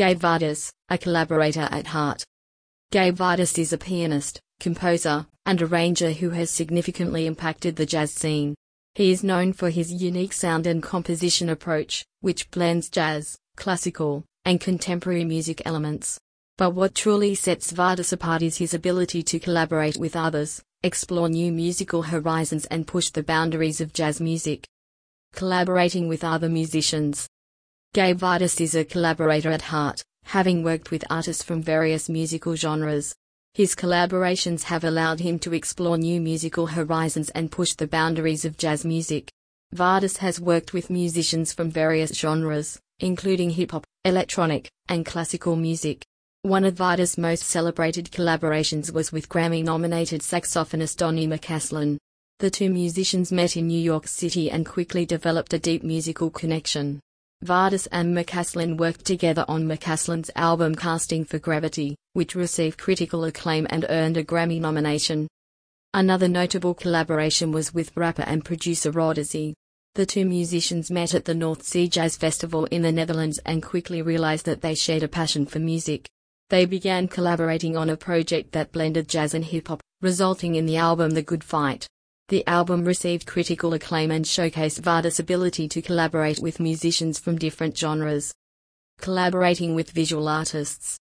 Gabe Vadas, a collaborator at heart. Gabe Vadas is a pianist, composer, and arranger who has significantly impacted the jazz scene. He is known for his unique sound and composition approach, which blends jazz, classical, and contemporary music elements. But what truly sets Vadas apart is his ability to collaborate with others, explore new musical horizons, and push the boundaries of jazz music. Collaborating with other musicians. Gabe Vadas is a collaborator at heart, having worked with artists from various musical genres. His collaborations have allowed him to explore new musical horizons and push the boundaries of jazz music. Vadas has worked with musicians from various genres, including hip hop, electronic, and classical music. One of Vadas' most celebrated collaborations was with Grammy nominated saxophonist Donny McCaslin. The two musicians met in New York City and quickly developed a deep musical connection. Vadas and McCaslin worked together on McCaslin's album Casting for Gravity, which received critical acclaim and earned a Grammy nomination. Another notable collaboration was with rapper and producer Rhodesy. The two musicians met at the North Sea Jazz Festival in the Netherlands and quickly realized that they shared a passion for music. They began collaborating on a project that blended jazz and hip hop, resulting in the album The Good Fight. The album received critical acclaim and showcased Vadas' ability to collaborate with musicians from different genres. Collaborating with visual artists.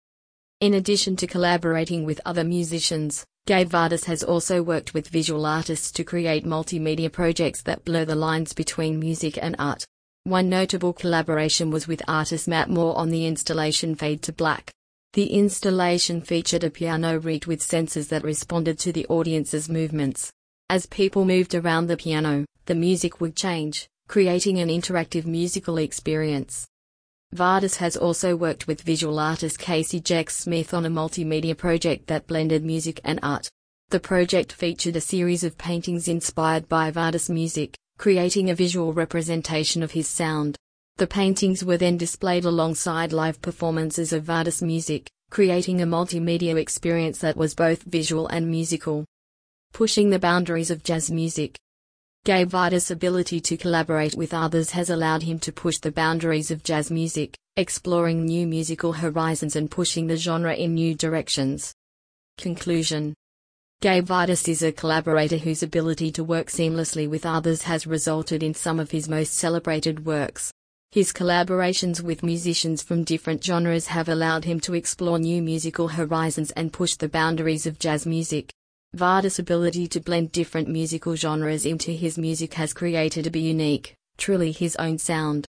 In addition to collaborating with other musicians, Gabe Vadas has also worked with visual artists to create multimedia projects that blur the lines between music and art. One notable collaboration was with artist Matt Moore on the installation Fade to Black. The installation featured a piano rigged with sensors that responded to the audience's movements. As people moved around the piano, the music would change, creating an interactive musical experience. Vadas has also worked with visual artist Casey Jack Smith on a multimedia project that blended music and art. The project featured a series of paintings inspired by Vadas music, creating a visual representation of his sound. The paintings were then displayed alongside live performances of Vadas music, creating a multimedia experience that was both visual and musical pushing the boundaries of jazz music. Gabe Vadas' ability to collaborate with others has allowed him to push the boundaries of jazz music, exploring new musical horizons and pushing the genre in new directions. Conclusion Gabe Vadas is a collaborator whose ability to work seamlessly with others has resulted in some of his most celebrated works. His collaborations with musicians from different genres have allowed him to explore new musical horizons and push the boundaries of jazz music. Vadas' ability to blend different musical genres into his music has created a unique, truly his own sound.